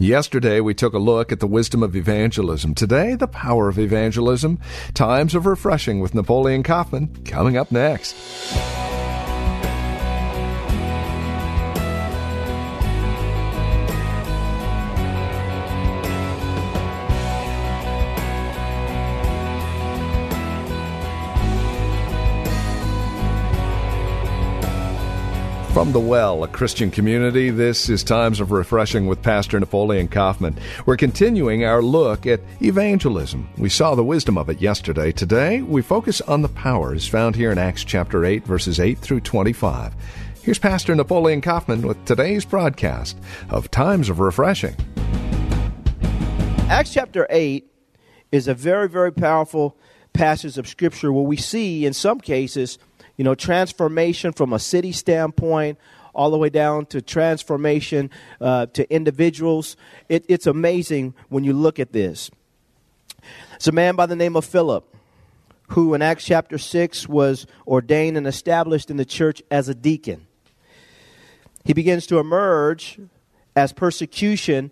Yesterday, we took a look at the wisdom of evangelism. Today, the power of evangelism. Times of refreshing with Napoleon Kaufman coming up next. From the Well, a Christian community, this is Times of Refreshing with Pastor Napoleon Kaufman. We're continuing our look at evangelism. We saw the wisdom of it yesterday. Today, we focus on the powers found here in Acts chapter 8, verses 8 through 25. Here's Pastor Napoleon Kaufman with today's broadcast of Times of Refreshing. Acts chapter 8 is a very, very powerful passage of Scripture where we see, in some cases, you know, transformation from a city standpoint all the way down to transformation uh, to individuals. It, it's amazing when you look at this. It's a man by the name of Philip who in Acts chapter 6 was ordained and established in the church as a deacon. He begins to emerge as persecution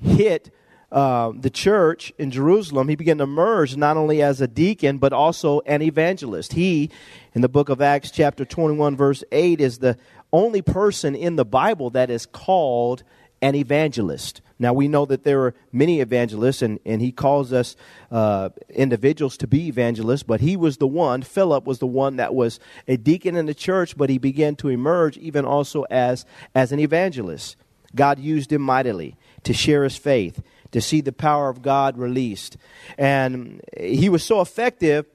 hit uh, the church in Jerusalem, he began to emerge not only as a deacon, but also an evangelist. He, in the book of Acts, chapter 21, verse 8, is the only person in the Bible that is called an evangelist. Now, we know that there are many evangelists, and, and he calls us uh, individuals to be evangelists, but he was the one, Philip was the one that was a deacon in the church, but he began to emerge even also as, as an evangelist. God used him mightily to share his faith to see the power of God released. And he was so effective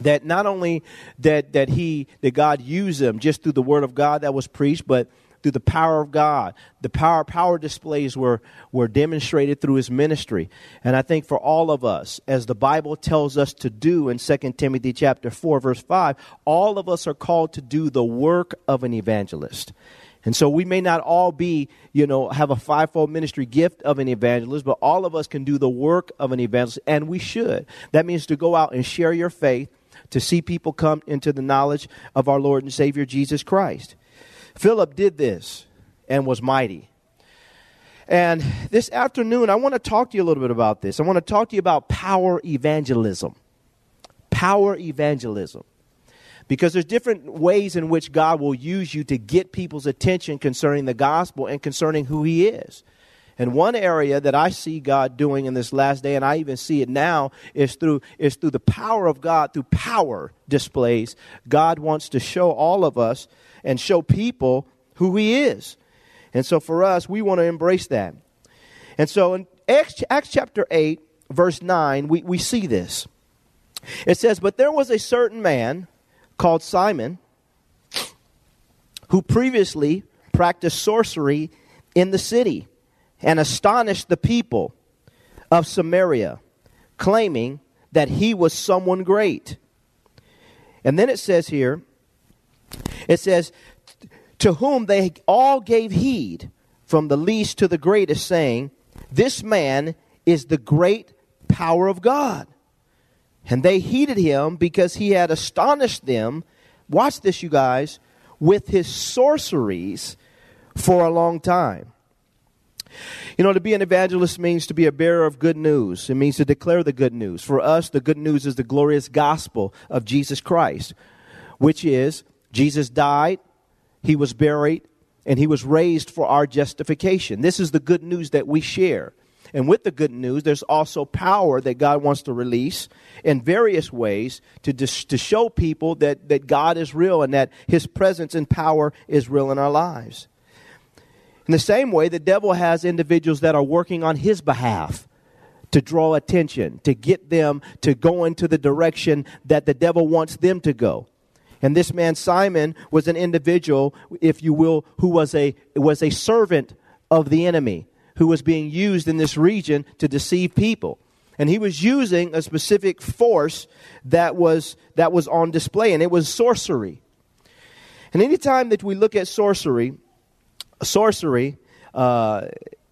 that not only that, that he that God used him just through the word of God that was preached, but through the power of God. The power power displays were were demonstrated through his ministry. And I think for all of us, as the Bible tells us to do in 2 Timothy chapter 4 verse 5, all of us are called to do the work of an evangelist. And so we may not all be, you know, have a fivefold ministry gift of an evangelist, but all of us can do the work of an evangelist, and we should. That means to go out and share your faith, to see people come into the knowledge of our Lord and Savior Jesus Christ. Philip did this and was mighty. And this afternoon, I want to talk to you a little bit about this. I want to talk to you about power evangelism. Power evangelism because there's different ways in which God will use you to get people's attention concerning the gospel and concerning who He is. And one area that I see God doing in this last day, and I even see it now, is through, is through the power of God, through power displays. God wants to show all of us and show people who He is. And so for us, we want to embrace that. And so in Acts, chapter 8, verse 9, we, we see this. It says, But there was a certain man called Simon, who previously practiced sorcery in the city and astonished the people of Samaria, claiming that he was someone great. And then it says here, it says, to whom they all gave heed, from the least to the greatest, saying, This man is the great power of God. And they heeded him because he had astonished them. Watch this, you guys, with his sorceries for a long time. You know, to be an evangelist means to be a bearer of good news. It means to declare the good news. For us, the good news is the glorious gospel of Jesus Christ, which is Jesus died, he was buried, and he was raised for our justification. This is the good news that we share. And with the good news, there's also power that God wants to release in various ways to, dis- to show people that, that God is real and that his presence and power is real in our lives. In the same way, the devil has individuals that are working on his behalf to draw attention, to get them to go into the direction that the devil wants them to go. And this man Simon was an individual, if you will, who was a was a servant of the enemy who was being used in this region to deceive people. And he was using a specific force that was, that was on display, and it was sorcery. And anytime that we look at sorcery, sorcery, uh,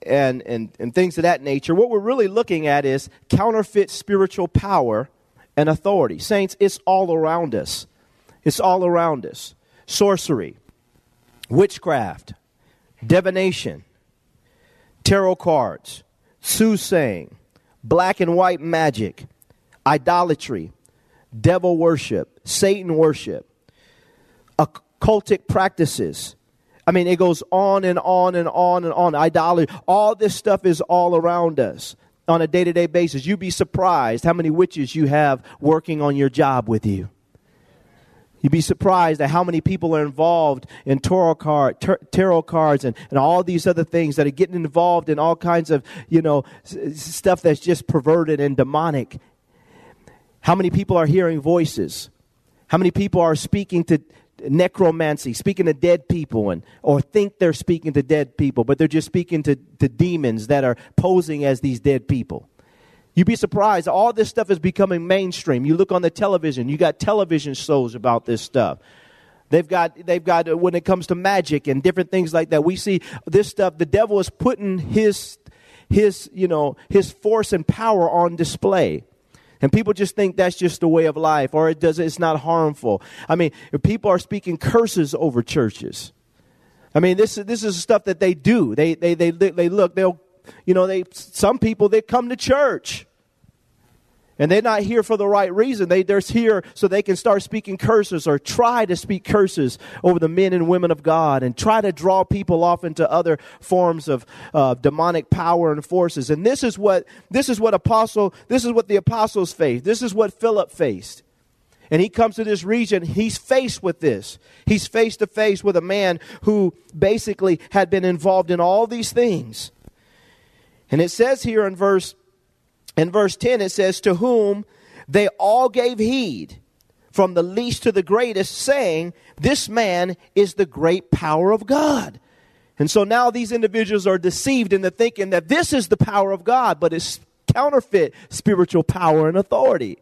and, and, and things of that nature, what we're really looking at is counterfeit spiritual power and authority. Saints, it's all around us. It's all around us. Sorcery, witchcraft, divination, tarot cards, soothsaying, black and white magic, idolatry, devil worship, Satan worship, occultic practices. I mean, it goes on and on and on and on. Idolatry. All this stuff is all around us on a day to day basis. You'd be surprised how many witches you have working on your job with you. You'd be surprised at how many people are involved in tarot, card, tarot cards and, and all these other things that are getting involved in all kinds of, you know, stuff that's just perverted and demonic. How many people are hearing voices? How many people are speaking to necromancy, speaking to dead people, and or think they're speaking to dead people, but they're just speaking to, to demons that are posing as these dead people? You'd be surprised. All this stuff is becoming mainstream. You look on the television, you got television shows about this stuff. They've got, they've got, uh, when it comes to magic and different things like that, we see this stuff. The devil is putting his, his, you know, his force and power on display. And people just think that's just the way of life or it does, it's not harmful. I mean, people are speaking curses over churches. I mean, this, this is stuff that they do. They, they, they, they look, they'll you know, they some people they come to church. And they're not here for the right reason. They, they're here so they can start speaking curses or try to speak curses over the men and women of God and try to draw people off into other forms of uh, demonic power and forces. And this is what this is what apostle this is what the apostles faced. This is what Philip faced. And he comes to this region, he's faced with this. He's face to face with a man who basically had been involved in all these things. And it says here in verse in verse 10 it says to whom they all gave heed from the least to the greatest saying this man is the great power of God. And so now these individuals are deceived into thinking that this is the power of God, but it's counterfeit spiritual power and authority.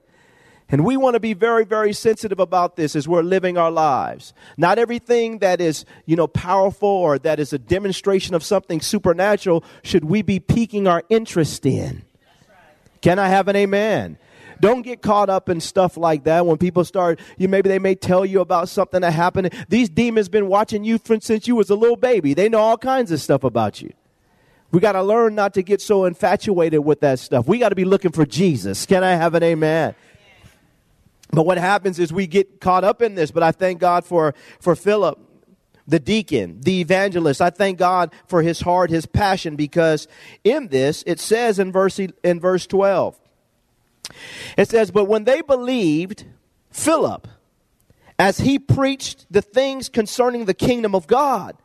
And we want to be very, very sensitive about this as we're living our lives. Not everything that is, you know, powerful or that is a demonstration of something supernatural should we be piquing our interest in. Can I have an amen? Don't get caught up in stuff like that when people start, you maybe they may tell you about something that happened. These demons been watching you since you was a little baby. They know all kinds of stuff about you. We got to learn not to get so infatuated with that stuff. We got to be looking for Jesus. Can I have an amen? But what happens is we get caught up in this. But I thank God for, for Philip, the deacon, the evangelist. I thank God for his heart, his passion, because in this, it says in verse, in verse 12, it says, But when they believed Philip, as he preached the things concerning the kingdom of God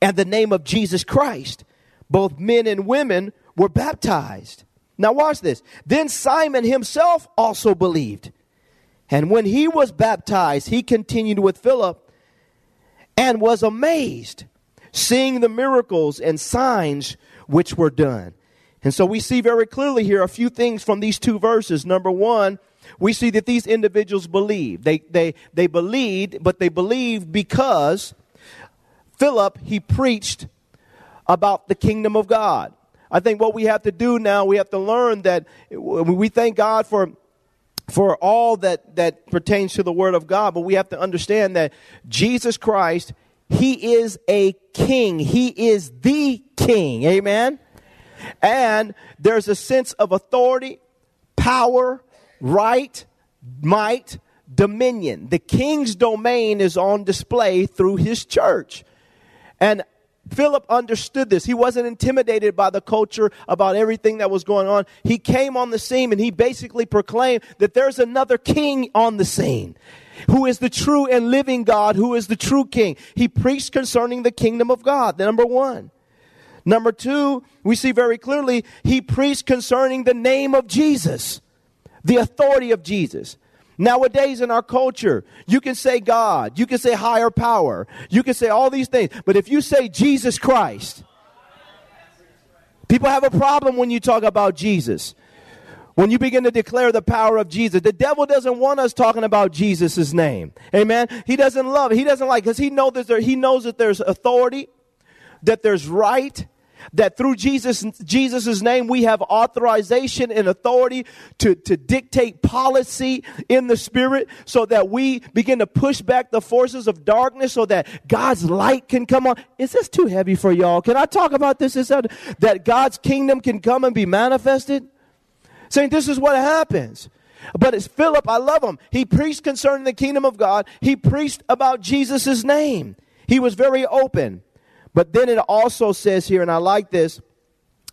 and the name of Jesus Christ, both men and women were baptized. Now, watch this. Then Simon himself also believed and when he was baptized, he continued with Philip and was amazed, seeing the miracles and signs which were done. And so we see very clearly here a few things from these two verses. Number one, we see that these individuals believed. They, they, they believed, but they believed because Philip, he preached about the kingdom of God. I think what we have to do now, we have to learn that we thank God for for all that, that pertains to the Word of God, but we have to understand that Jesus Christ, He is a king. He is the king. Amen? And there's a sense of authority, power, right, might, dominion. The king's domain is on display through his church. And Philip understood this. He wasn't intimidated by the culture about everything that was going on. He came on the scene and he basically proclaimed that there's another king on the scene who is the true and living God, who is the true king. He preached concerning the kingdom of God, number one. Number two, we see very clearly he preached concerning the name of Jesus, the authority of Jesus. Nowadays in our culture, you can say God, you can say higher power, you can say all these things, but if you say Jesus Christ, People have a problem when you talk about Jesus. When you begin to declare the power of Jesus, the devil doesn't want us talking about Jesus' name. Amen. He doesn't love. He doesn't like because he knows that there, he knows that there's authority, that there's right, that through Jesus Jesus' name we have authorization and authority to, to dictate policy in the spirit so that we begin to push back the forces of darkness so that God's light can come on. Is this too heavy for y'all? Can I talk about this? Is that, that God's kingdom can come and be manifested? saying this is what happens. But it's Philip, I love him. He preached concerning the kingdom of God. He preached about Jesus' name. He was very open. But then it also says here, and I like this,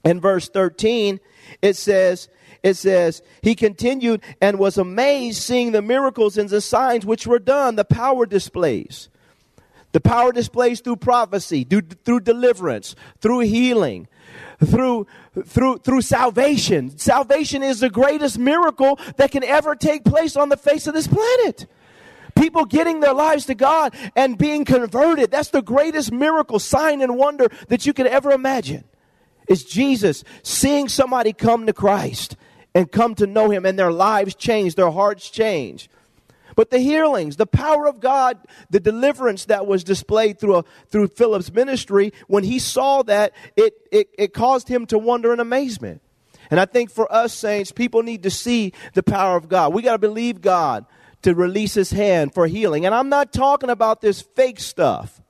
in verse 13, it says, it says, he continued and was amazed seeing the miracles and the signs which were done, the power displays. The power displays through prophecy, through, through deliverance, through healing, through, through, through salvation. Salvation is the greatest miracle that can ever take place on the face of this planet. People getting their lives to God and being converted. That's the greatest miracle, sign, and wonder that you could ever imagine. Is Jesus seeing somebody come to Christ and come to know Him and their lives change, their hearts change. But the healings, the power of God, the deliverance that was displayed through, a, through Philip's ministry, when he saw that, it, it, it caused him to wonder in amazement. And I think for us saints, people need to see the power of God. We got to believe God to release his hand for healing. And I'm not talking about this fake stuff.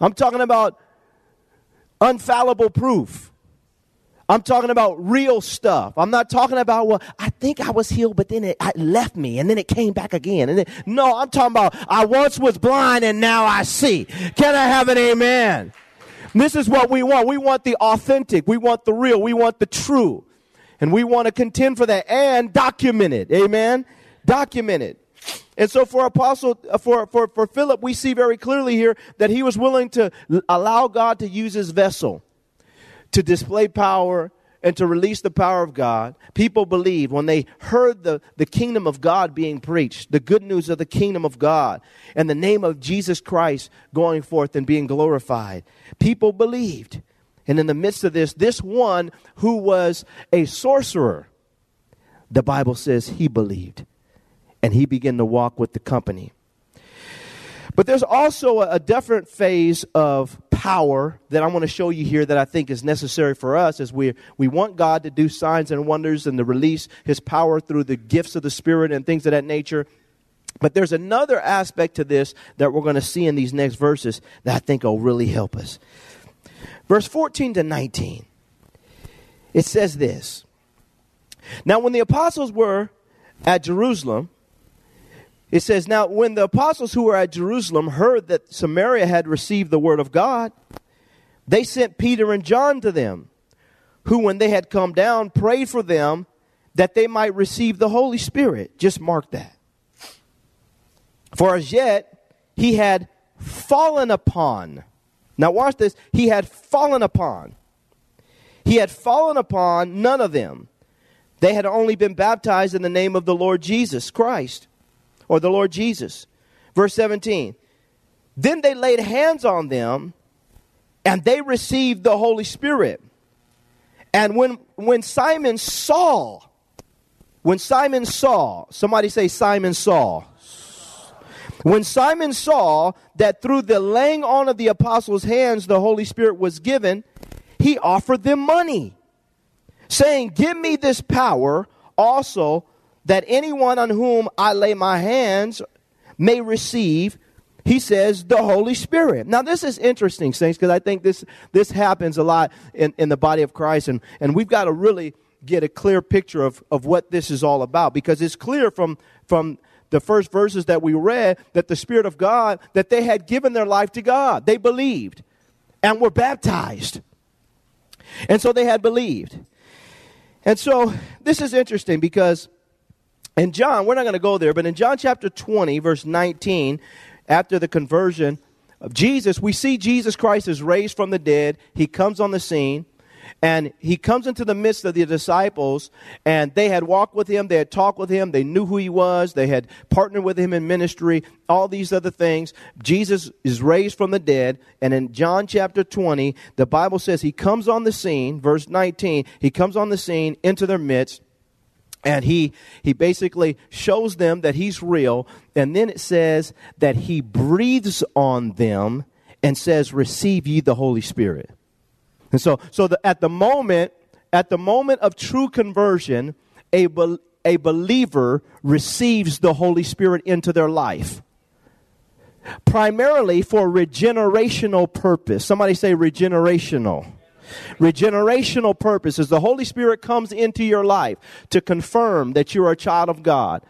I'm talking about unfallible proof. I'm talking about real stuff. I'm not talking about, well, I think I was healed, but then it, left me and then it came back again. And then, no, I'm talking about, I once was blind and now I see. Can I have an amen? This is what we want. We want the authentic. We want the real. We want the true. And we want to contend for that and document it. Amen? Document it. And so for apostle uh, for, for, for Philip, we see very clearly here that he was willing to allow God to use his vessel to display power and to release the power of God, people believed when they heard the, the kingdom of God being preached, the good news of the kingdom of God, and the name of Jesus Christ going forth and being glorified. People believed. And in the midst of this, this one who was a sorcerer, the Bible says he believed. And he began to walk with the company. But there's also a, different phase of power that I want to show you here that I think is necessary for us as we, we want God to do signs and wonders and to release his power through the gifts of the Spirit and things of that nature. But there's another aspect to this that we're going to see in these next verses that I think will really help us. Verse 14 to 19, it says this Now, when the apostles were at Jerusalem, it says, Now, when the apostles who were at Jerusalem heard that Samaria had received the word of God, they sent Peter and John to them, who, when they had come down, prayed for them that they might receive the Holy Spirit. Just mark that. For as yet he had fallen upon. Now, watch this. He had fallen upon. He had fallen upon none of them. They had only been baptized in the name of the Lord Jesus Christ or the Lord Jesus. Verse 17. Then they laid hands on them and they received the Holy Spirit. And when, when Simon saw, when Simon saw, somebody say Simon saw. When Simon saw that through the laying on of the apostles' hands the Holy Spirit was given, he offered them money, saying, Give me this power also that anyone on whom I lay my hands may receive, he says, the Holy Spirit. Now, this is interesting, saints, because I think this, this happens a lot in, in the body of Christ, and, and we've got to really get a clear picture of, of what this is all about, because it's clear from, from the first verses that we read that the Spirit of God, that they had given their life to God. They believed and were baptized. And so they had believed. And so this is interesting because in John, we're not going to go there, but in John chapter 20, verse 19, after the conversion of Jesus, we see Jesus Christ is raised from the dead. He comes on the scene. And he comes into the midst of the disciples, and they had walked with him, they had talked with him, they knew who he was, they had partnered with him in ministry, all these other things. Jesus is raised from the dead, and in John chapter 20, the Bible says he comes on the scene, verse 19, he comes on the scene into their midst. And he, he basically shows them that he's real. And then it says that he breathes on them and says, Receive ye the Holy Spirit. And so, so the, at the moment, at the moment of true conversion, a, a believer receives the Holy Spirit into their life. Primarily for regenerational purpose. Somebody say regenerational. Regenerational purposes. the Holy Spirit comes into your life to confirm that you're a child of God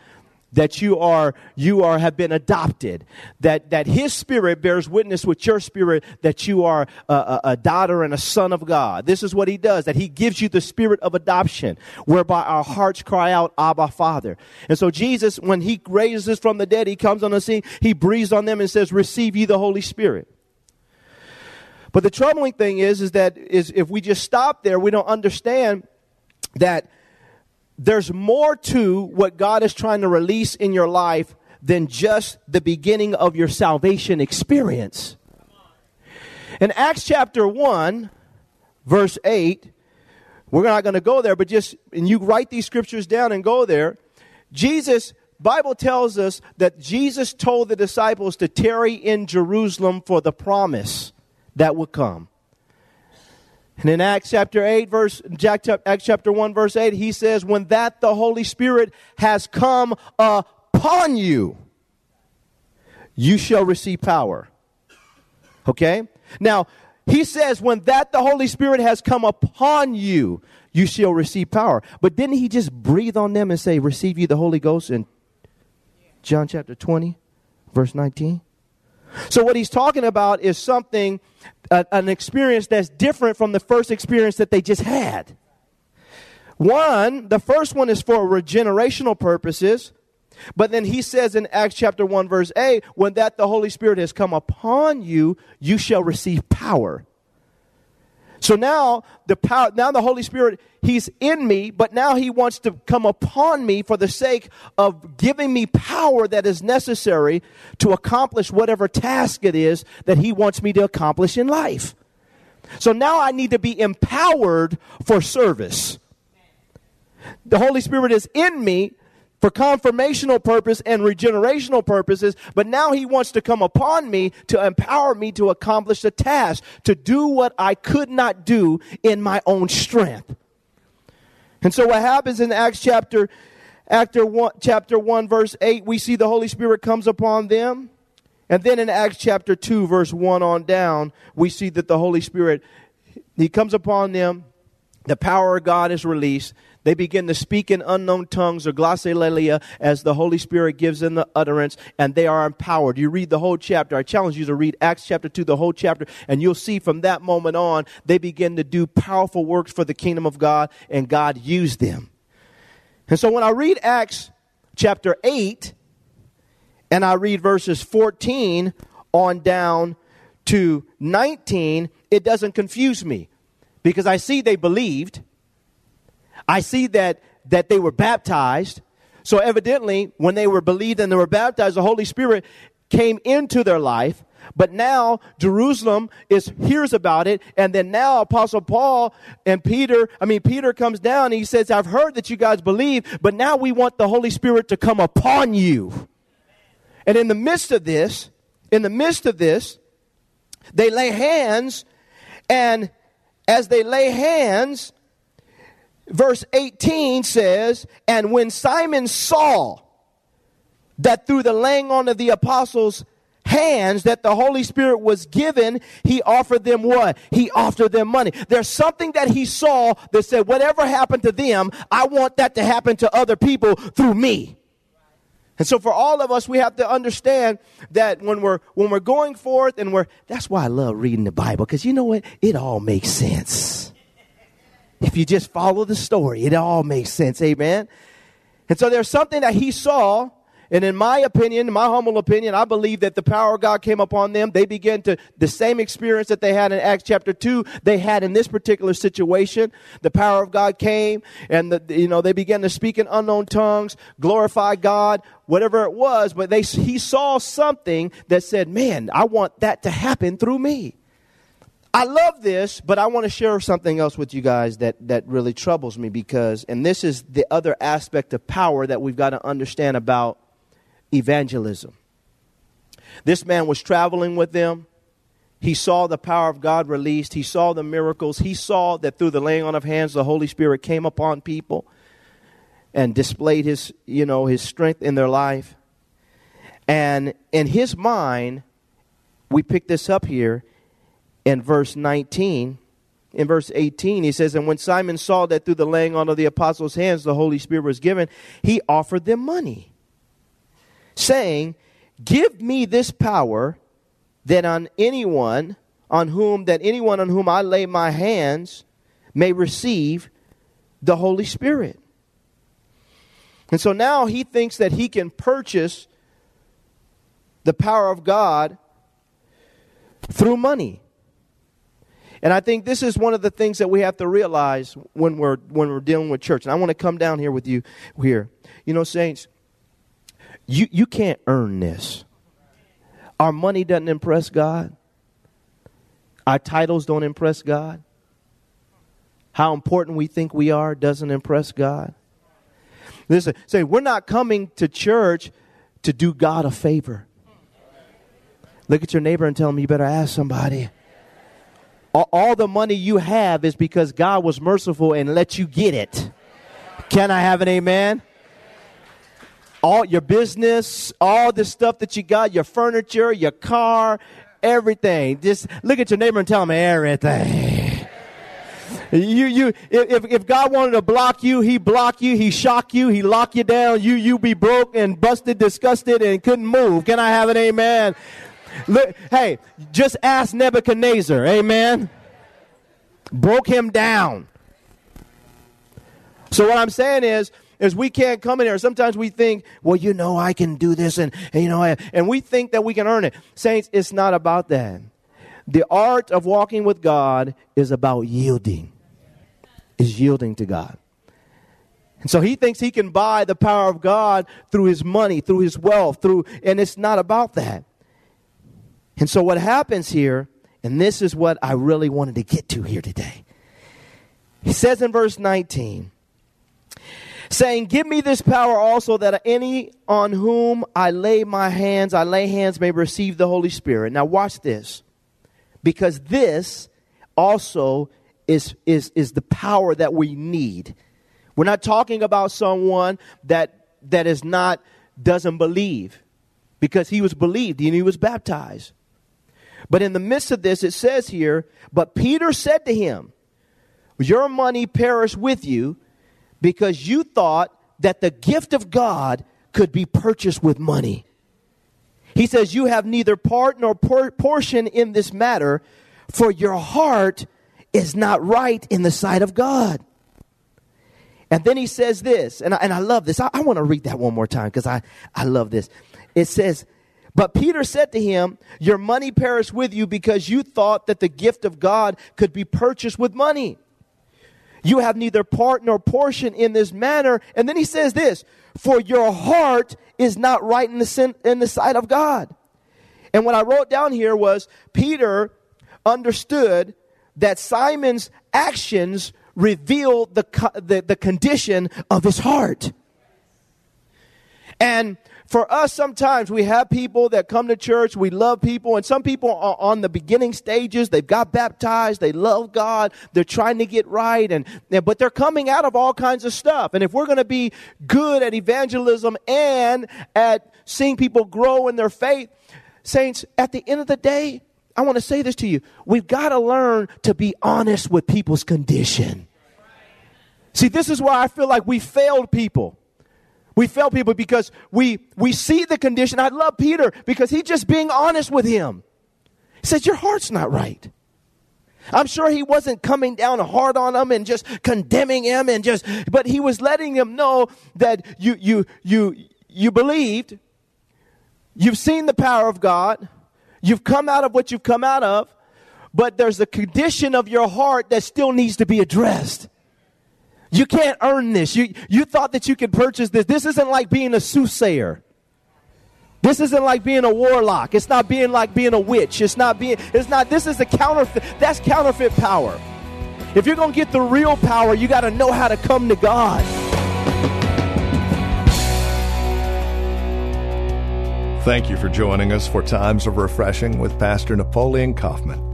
that you are you are have been adopted that that his spirit bears witness with your spirit that you are a, a, a, daughter and a son of god this is what he does that he gives you the spirit of adoption whereby our hearts cry out abba father and so jesus when he raises from the dead he comes on the scene he breathes on them and says receive ye the holy spirit but the troubling thing is is that is if we just stop there we don't understand that there's more to what God is trying to release in your life than just the beginning of your salvation experience. In Acts chapter 1, verse 8, we're not going to go there, but just, and you write these scriptures down and go there. Jesus, Bible tells us that Jesus told the disciples to tarry in Jerusalem for the promise that would come. And in Acts chapter 8, verse, Acts chapter 1, verse 8, he says, When that the Holy Spirit has come upon you, you shall receive power. Okay? Now, he says, When that the Holy Spirit has come upon you, you shall receive power. But didn't he just breathe on them and say, Receive you the Holy Ghost in John chapter 20, verse 19? So, what he's talking about is something, uh, an experience that's different from the first experience that they just had. One, the first one is for regenerational purposes. But then he says in Acts chapter 1, verse 8, when that the Holy Spirit has come upon you, you shall receive power. So now the power, now the Holy Spirit, He's in me, but now He wants to come upon me for the sake of giving me power that is necessary to accomplish whatever task it is that He wants me to accomplish in life. So now I need to be empowered for service. The Holy Spirit is in me for confirmational purpose and regenerational purposes, but now he wants to come upon me to empower me to accomplish the task, to do what I could not do in my own strength. And so what happens in Acts chapter Actor one, chapter 1 verse 8 we see the Holy Spirit comes upon them. And then in Acts chapter 2 verse 1 on down, we see that the Holy Spirit he comes upon them. The power of God is released. They begin to speak in unknown tongues or glossolalia as the Holy Spirit gives them the utterance, and they are empowered. You read the whole chapter. I challenge you to read Acts chapter 2, the whole chapter, and you'll see from that moment on, they begin to do powerful works for the kingdom of God, and God used them. And so when I read Acts chapter 8, and I read verses 14 on down to 19, it doesn't confuse me because I see they believed I see that, that they were baptized. So evidently, when they were believed and they were baptized, the Holy Spirit came into their life. But now Jerusalem is hears about it, and then now Apostle Paul and Peter, I mean Peter comes down and he says, I've heard that you guys believe, but now we want the Holy Spirit to come upon you. And in the midst of this, in the midst of this, they lay hands, and as they lay hands, verse 18 says, And when Simon saw that through the laying on of the apostles' hands that the Holy Spirit was given, he offered them what? He offered them money. There's something that he saw that said, whatever happened to them, I want that to happen to other people through me. And so for all of us, we have to understand that when we're, when we're going forth and we're, that's why I love reading the Bible, because you know what? It all makes sense. If you just follow the story, it all makes sense. Amen. And so there's something that he saw, And in my opinion, my humble opinion, I believe that the power of God came upon them. They began to, the same experience that they had in Acts chapter 2, they had in this particular situation. The power of God came and, the, you know, they began to speak in unknown tongues, glorify God, whatever it was, but they, he saw something that said, man, I want that to happen through me. I love this, but I want to share something else with you guys that, that really troubles me because, and this is the other aspect of power that we've got to understand about evangelism. This man was traveling with them. He saw the power of God released. He saw the miracles. He saw that through the laying on of hands, the Holy Spirit came upon people and displayed his, you know, his strength in their life. And in his mind, we pick this up here in verse 19. In verse 18, he says, And when Simon saw that through the laying on of the apostles' hands the Holy Spirit was given, he offered them money saying, Give me this power that on anyone on whom that anyone on whom I lay my hands may receive the Holy Spirit. And so now he thinks that he can purchase the power of God through money. And I think this is one of the things that we have to realize when we're when we're dealing with church. And I want to come down here with you here. You know, saints, you, you can't earn this. Our money doesn't impress God. Our titles don't impress God. How important we think we are doesn't impress God. Listen, say, we're not coming to church to do God a favor. Look at your neighbor and tell him you better ask somebody. All, the money you have is because God was merciful and let you get it. Can I have an amen? all your business, all the stuff that you got, your furniture, your car, everything. Just look at your neighbor and tell him everything. You, you, if, if God wanted to block you, he block you, he shock you, he lock you down, you, you be broke and busted, disgusted, and couldn't move. Can I have an amen? Look, hey, just ask Nebuchadnezzar, amen? Broke him down. So what I'm saying is, is we can't come in here. Sometimes we think, well, you know, I can do this, and, and you know, and we think that we can earn it. Saints, it's not about that. The art of walking with God is about yielding. Is yielding to God. And so he thinks he can buy the power of God through his money, through his wealth, through and it's not about that. And so what happens here, and this is what I really wanted to get to here today. He says in verse 19, saying, Give me this power also that any on whom I lay my hands, I lay hands, may receive the Holy Spirit. Now, watch this. Because this also is, is, is the power that we need. We're not talking about someone that, that is not, doesn't believe, because he was believed and he was baptized. But in the midst of this, it says here, But Peter said to him, Your money perish with you because you thought that the gift of God could be purchased with money. He says, You have neither part nor por- portion in this matter, for your heart is not right in the sight of God. And then he says this, and I, and I love this. I, I want to read that one more time because I, I love this. It says, But Peter said to him, Your money perished with you because you thought that the gift of God could be purchased with money. You have neither part nor portion in this manner. And then he says this, for your heart is not right in the, sin, in the sight of God. And what I wrote down here was Peter understood that Simon's actions revealed the, the, the condition of his heart. And for us, sometimes we have people that come to church, we love people, and some people are on the beginning stages. They've got baptized, they love God, they're trying to get right, and, but they're coming out of all kinds of stuff. And if we're going to be good at evangelism and at seeing people grow in their faith, saints, at the end of the day, I want to say this to you. We've got to learn to be honest with people's condition. See, this is why I feel like we failed people. We fail people because we, we see the condition. I love Peter because he's just being honest with him. He says, Your heart's not right. I'm sure he wasn't coming down hard on him and just condemning him and just, but he was letting him know that you, you, you, you believed, you've seen the power of God, you've come out of what you've come out of, but there's a condition of your heart that still needs to be addressed. You can't earn this. You, you thought that you could purchase this. This isn't like being a soothsayer. This isn't like being a warlock. It's not being like being a witch. It's not being, it's not, this is a counterfeit. That's counterfeit power. If you're going to get the real power, you got to know how to come to God. Thank you for joining us for Times of Refreshing with Pastor Napoleon Kaufman.